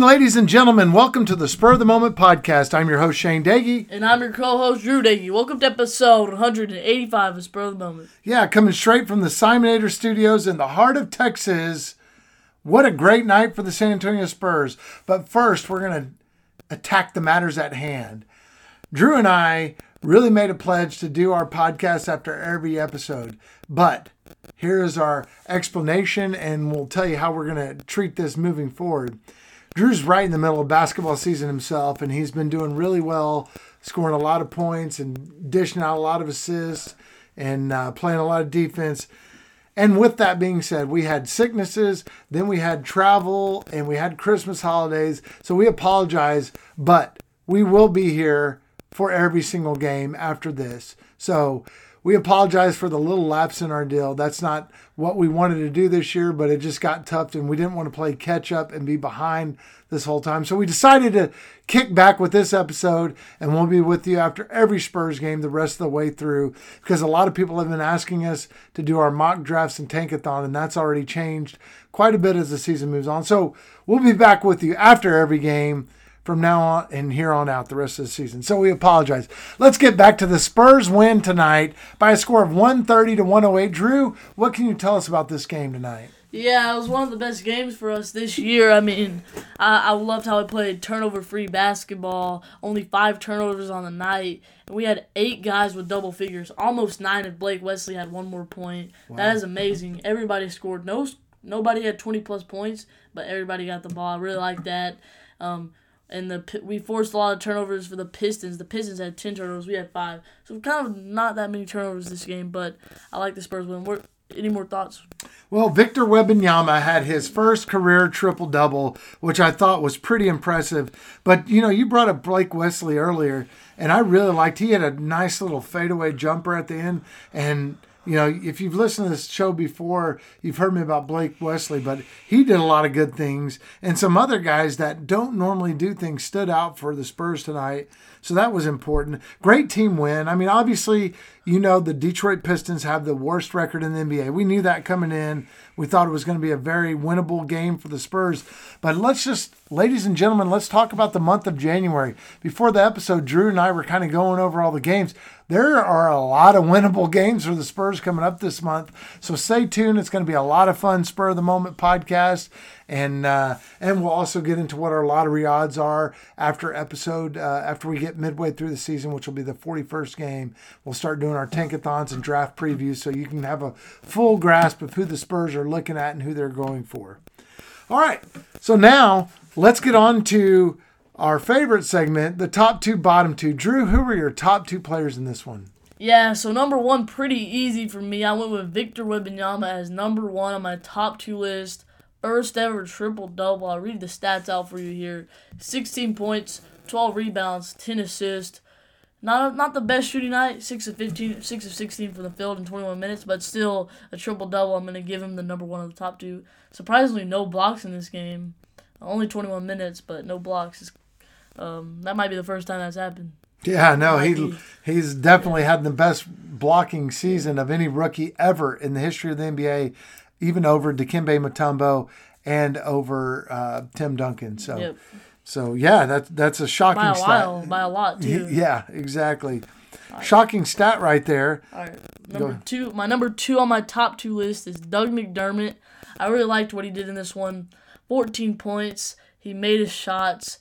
Evening, ladies and gentlemen. Welcome to the Spur of the Moment podcast. I'm your host, Shane Doege. And I'm your co-host Drew Doege. Welcome to episode 185 of Spur of the Moment. Yeah, coming straight from the Simonator Studios in the heart of Texas. What a great night for the San Antonio Spurs. But first, we're going to attack the matters at hand. Drew and I really made a pledge to do our podcast after every episode. But here is our explanation, and we'll tell you how we're going to treat this moving forward. Drew's right in the middle of basketball season himself, and he's been doing really well, scoring a lot of points and dishing out a lot of assists and uh, playing a lot of defense. And with that being said, we had sicknesses, then we had travel, and we had Christmas holidays. So we apologize, but we will be here for every single game after this. So we apologize for the little lapse in our deal. That's not what we wanted to do this year, but it just got tough and we didn't want to play catch up and be behind this whole time. So we decided to kick back with this episode and we'll be with you after every Spurs game the rest of the way through because a lot of people have been asking us to do our mock drafts and tankathon and that's already changed quite a bit as the season moves on. So we'll be back with you after every game from now on and here on out the rest of the season. So we apologize. Let's get back to the Spurs win tonight by a score of 130 to 108. Drew, what can you tell us about this game tonight? Yeah, it was one of the best games for us this year. I mean, I, I loved how we played turnover free basketball, only five turnovers on the night. And we had eight guys with double figures, almost nine if Blake Wesley had one more point. Wow. That is amazing. Everybody scored. No, Nobody had 20 plus points, but everybody got the ball. I really like that. Um, and the we forced a lot of turnovers for the Pistons. The Pistons had ten turnovers, we had five, so kind of not that many turnovers this game. But I like the Spurs win. What, any more thoughts? Well, Victor Wembanyama had his first career triple double, which I thought was pretty impressive. But you know, you brought up Blake Wesley earlier, and I really liked. He had a nice little fadeaway jumper at the end, and you know, if you've listened to this show before, you've heard me about Blake Wesley, but he did a lot of good things. And some other guys that don't normally do things stood out for the Spurs tonight. So that was important. Great team win. I mean, obviously, you know, the Detroit Pistons have the worst record in the NBA. We knew that coming in. We thought it was going to be a very winnable game for the Spurs. But let's just, ladies and gentlemen, let's talk about the month of January. Before the episode, Drew and I were kind of going over all the games there are a lot of winnable games for the Spurs coming up this month. So stay tuned. It's going to be a lot of fun Spur of the Moment podcast. And uh, and we'll also get into what our lottery odds are after episode uh, after we get midway through the season, which will be the 41st game. We'll start doing our tankathons and draft previews so you can have a full grasp of who the Spurs are looking at and who they're going for. All right, so now let's get on to our favorite segment, the top two, bottom two. Drew, who were your top two players in this one? Yeah, so number one, pretty easy for me. I went with Victor Wembanyama as number one on my top two list. First ever triple double. I'll read the stats out for you here 16 points, 12 rebounds, 10 assists. Not not the best shooting night, 6 of 15, 6 of 16 from the field in 21 minutes, but still a triple double. I'm going to give him the number one of the top two. Surprisingly, no blocks in this game. Only 21 minutes, but no blocks. Um, that might be the first time that's happened. Yeah, no, he he's definitely had the best blocking season of any rookie ever in the history of the NBA, even over Dikembe Mutombo and over uh, Tim Duncan. So, yep. so yeah, that's that's a shocking by a stat. While, by a lot too. Yeah, exactly. Right. Shocking stat right there. All right, number two. My number two on my top two list is Doug McDermott. I really liked what he did in this one. 14 points. He made his shots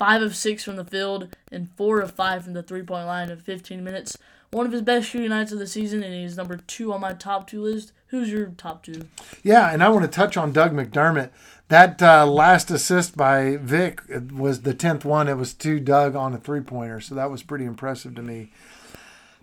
five of six from the field, and four of five from the three point line in 15 minutes. One of his best shooting nights of the season, and he's number two on my top two list. Who's your top two? Yeah, and I want to touch on Doug McDermott. That uh, last assist by Vic was the 10th one. It was to Doug on a three pointer, so that was pretty impressive to me.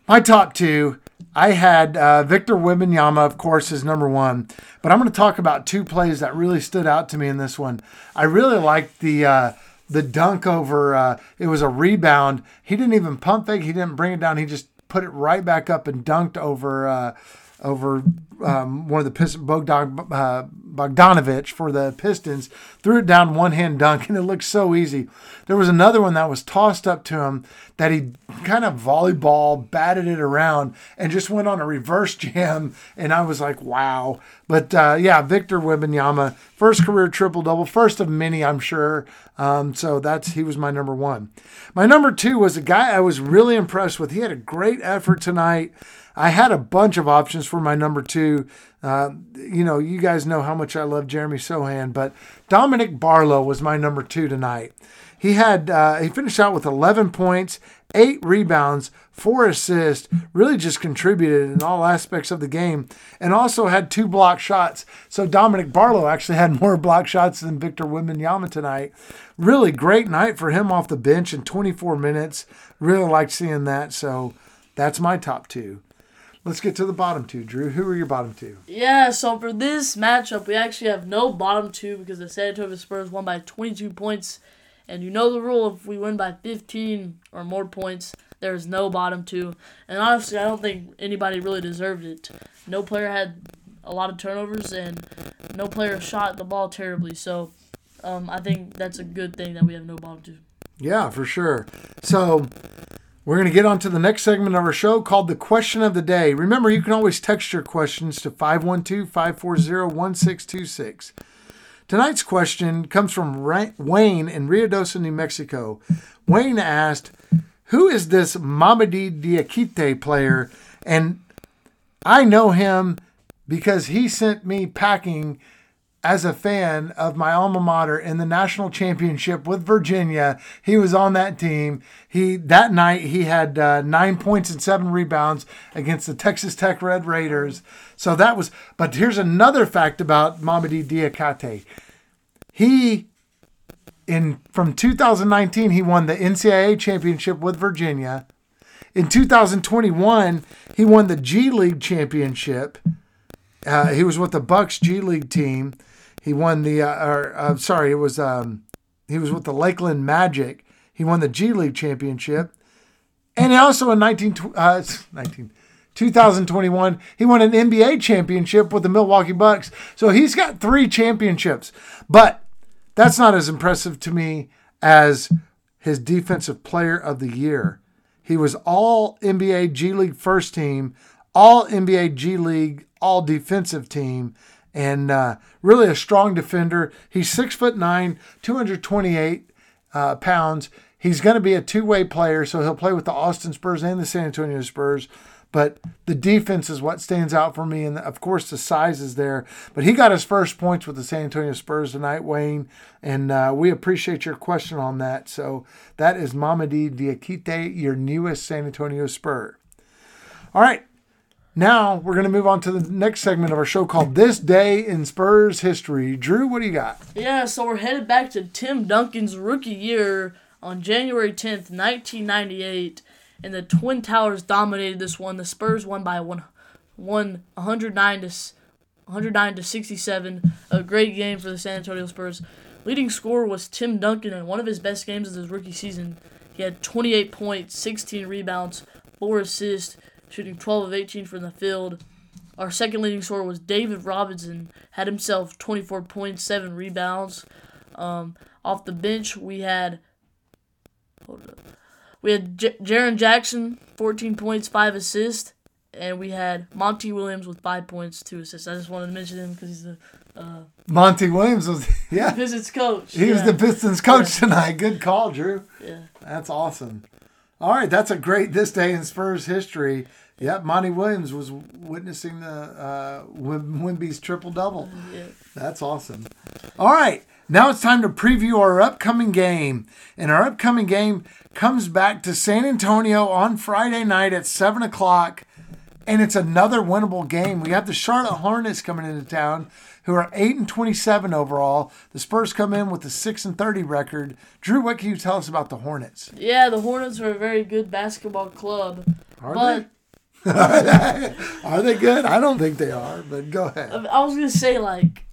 My top two, I had uh, Victor Wembanyama, of course, is number one. But I'm going to talk about two plays that really stood out to me in this one. I really liked the uh, the dunk over. Uh, it was a rebound. He didn't even pump fake. He didn't bring it down. He just put it right back up and dunked over uh, over um, one of the Pistons, Bogdan, uh, Bogdanovich for the Pistons, threw it down one hand dunk, and it looked so easy. There was another one that was tossed up to him that he kind of volleyball batted it around and just went on a reverse jam, and I was like, wow. But uh, yeah, Victor Wembanyama, first career triple double, first of many, I'm sure. Um, so that's he was my number one. My number two was a guy I was really impressed with. He had a great effort tonight. I had a bunch of options for my number two. Uh, you know, you guys know how much I love Jeremy Sochan, but Dominick Barlow was my number two tonight. He had uh, he finished out with 11 points, eight rebounds, four assists. Really, just contributed in all aspects of the game, and also had two block shots. So Dominick Barlow actually had more block shots than Victor Wembanyama tonight. Really great night for him off the bench in 24 minutes. Really liked seeing that. So that's my top two. Let's get to the bottom two, Drew. Who are your bottom two? Yeah, so for this matchup, we actually have no bottom two because the San Antonio Spurs won by 22 points. And you know the rule if we win by 15 or more points, there's no bottom two. And honestly, I don't think anybody really deserved it. No player had a lot of turnovers, and no player shot the ball terribly. So um, I think that's a good thing that we have no bottom two. Yeah, for sure. So we're going to get on to the next segment of our show called the question of the day. Remember, you can always text your questions to 512 540 1626. Tonight's question comes from Wayne in Ruidoso, New Mexico. Wayne asked, Who is this Mamadi Diakite player? And I know him because he sent me packing as a fan of my alma mater in the national championship with Virginia. He was on that team. He that night he had uh, nine points and seven rebounds against the Texas Tech Red Raiders. So that was. But here's another fact about Mamadi Diakite. He in from 2019 he won the NCAA championship with Virginia. In 2021 he won the G League championship. Uh, he was with the Bucks G League team. He won the, uh, or uh, sorry, it was um, he was with the Lakeland Magic. He won the G League championship, and also in 19, uh, 19 2021 he won an NBA championship with the Milwaukee Bucks. So he's got three championships, but that's not as impressive to me as his defensive player of the year. He was all NBA G League first team, all NBA G League all defensive team, and uh, really a strong defender. He's six foot nine, 228 uh, pounds. He's going to be a two way player, so he'll play with the Austin Spurs and the San Antonio Spurs. But the defense is what stands out for me, and of course the size is there. But he got his first points with the San Antonio Spurs tonight, Wayne, and uh, we appreciate your question on that. So that is Mamadi Diakite, your newest San Antonio Spur. All right, now we're going to move on to the next segment of our show called This Day in Spurs History. Drew, what do you got? Yeah, so we're headed back to Tim Duncan's rookie year on January 10th, 1998, and the Twin Towers dominated this one. The Spurs won by one, one 109 to 109 to 67. A great game for the San Antonio Spurs. Leading scorer was Tim Duncan, and one of his best games of his rookie season. He had 28 points, 16 rebounds, four assists shooting 12 of 18 from the field. Our second leading scorer was David Robinson, had himself 24 points, 7 rebounds. Um, off the bench, we had we had J- Jaren Jackson, 14 points, 5 assists, and we had Monty Williams with 5 points, 2 assists. I just wanted to mention him because he's the uh, Monty Williams was yeah Pistons coach. He yeah. was the Pistons coach yeah. tonight. Good call, Drew. Yeah, that's awesome. All right, that's a great this day in Spurs history. Yep, Monty Williams was witnessing the uh, Wemby's triple double. Yeah. That's awesome. All right, now it's time to preview our upcoming game, and our upcoming game comes back to San Antonio on Friday night at seven o'clock, and it's another winnable game. We have the Charlotte Hornets coming into town who are 8 and 27 overall. The Spurs come in with a 6 and 30 record. Drew, what can you tell us about the Hornets? Yeah, the Hornets are a very good basketball club. Are but they? are they good? I don't think they are, but go ahead. I was gonna say like,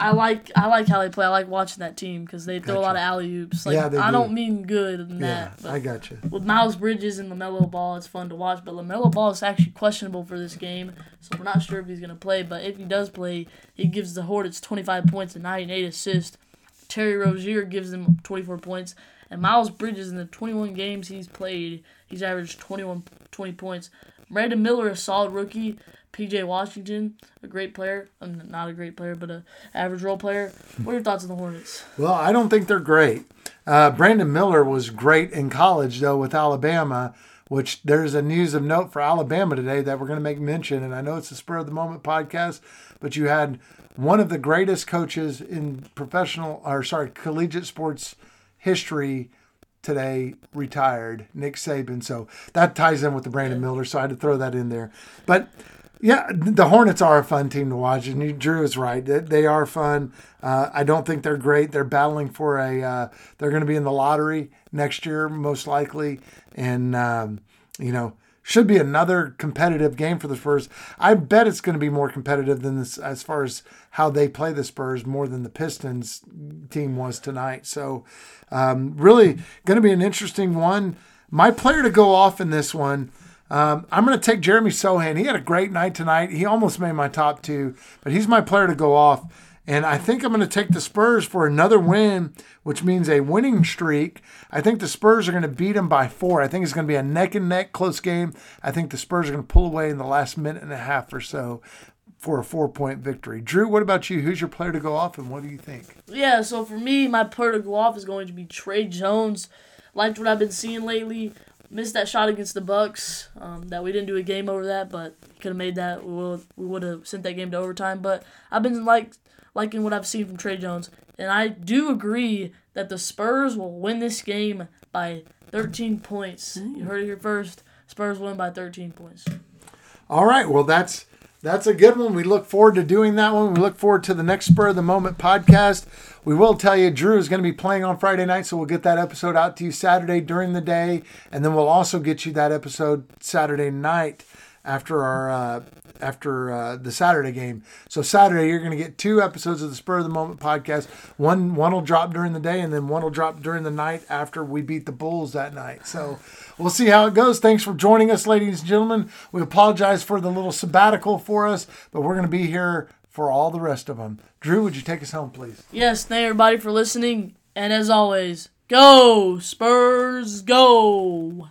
I like I like how they play. I like watching that team because they throw a lot of alley oops. Like Yeah, they I do. don't mean good in Yeah, that, but I got you. with Miles Bridges and LaMelo Ball, it's fun to watch. But LaMelo Ball is actually questionable for this game, so we're not sure if he's gonna play. But if he does play, he gives the Hornets 25 points and eight assists. Terry Rozier gives them 24 points, and Miles Bridges in the 21 games he's played, he's averaged 21 20 points. Brandon Miller, a solid rookie. PJ Washington, a great player. I'm not a great player, but a average role player. What are your thoughts on the Hornets? Well, I don't think they're great. Uh, Brandon Miller was great in college, though, with Alabama, which there's a news of note for Alabama today that we're going to make mention. And I know it's a spur of the moment podcast, but you had one of the greatest coaches in professional, or sorry, collegiate sports history today retired, Nick Saban. So that ties in with the Brandon Miller. So I had to throw that in there. But yeah, the Hornets are a fun team to watch, and Drew is right. They, they are fun. Uh, I don't think they're great. They're battling for a. Uh, they're going to be in the lottery next year, most likely, and um, you know should be another competitive game for the Spurs. I bet it's going to be more competitive than this as far as how they play the Spurs more than the Pistons team was tonight. So, um, really going to be an interesting one. My player to go off in this one. Um, I'm going to take Jeremy Sochan. He had a great night tonight. He almost made my top two, but he's my player to go off. And I think I'm going to take the Spurs for another win, which means a winning streak. I think the Spurs are going to beat them by four. I think it's going to be a neck and neck close game. I think the Spurs are going to pull away in the last minute and a half or so for a four point victory. Drew, what about you? Who's your player to go off, and what do you think? Yeah, so for me, my player to go off is going to be Tre Jones. Liked what I've been seeing lately. Missed that shot against the Bucks. Um, that we didn't do a game over that, but could have made that. We would we would have sent that game to overtime. But I've been like liking what I've seen from Tre Jones, and I do agree that the Spurs will win this game by 13 points. You heard it here first. Spurs win by 13 points. All right. Well, that's that's a good one. We look forward to doing that one. We look forward to the next spur of the moment podcast. We will tell you Drew is going to be playing on Friday night, so we'll get that episode out to you Saturday during the day, and then we'll also get you that episode Saturday night after our uh, after uh, the Saturday game. So Saturday you're going to get two episodes of the Spur of the Moment podcast. One one will drop during the day, and then one will drop during the night after we beat the Bulls that night. So we'll see how it goes. Thanks for joining us, ladies and gentlemen. We apologize for the little sabbatical for us, but we're going to be here for all the rest of them. Drew, would you take us home, please? Yes, thank everybody for listening, and as always, go Spurs, go!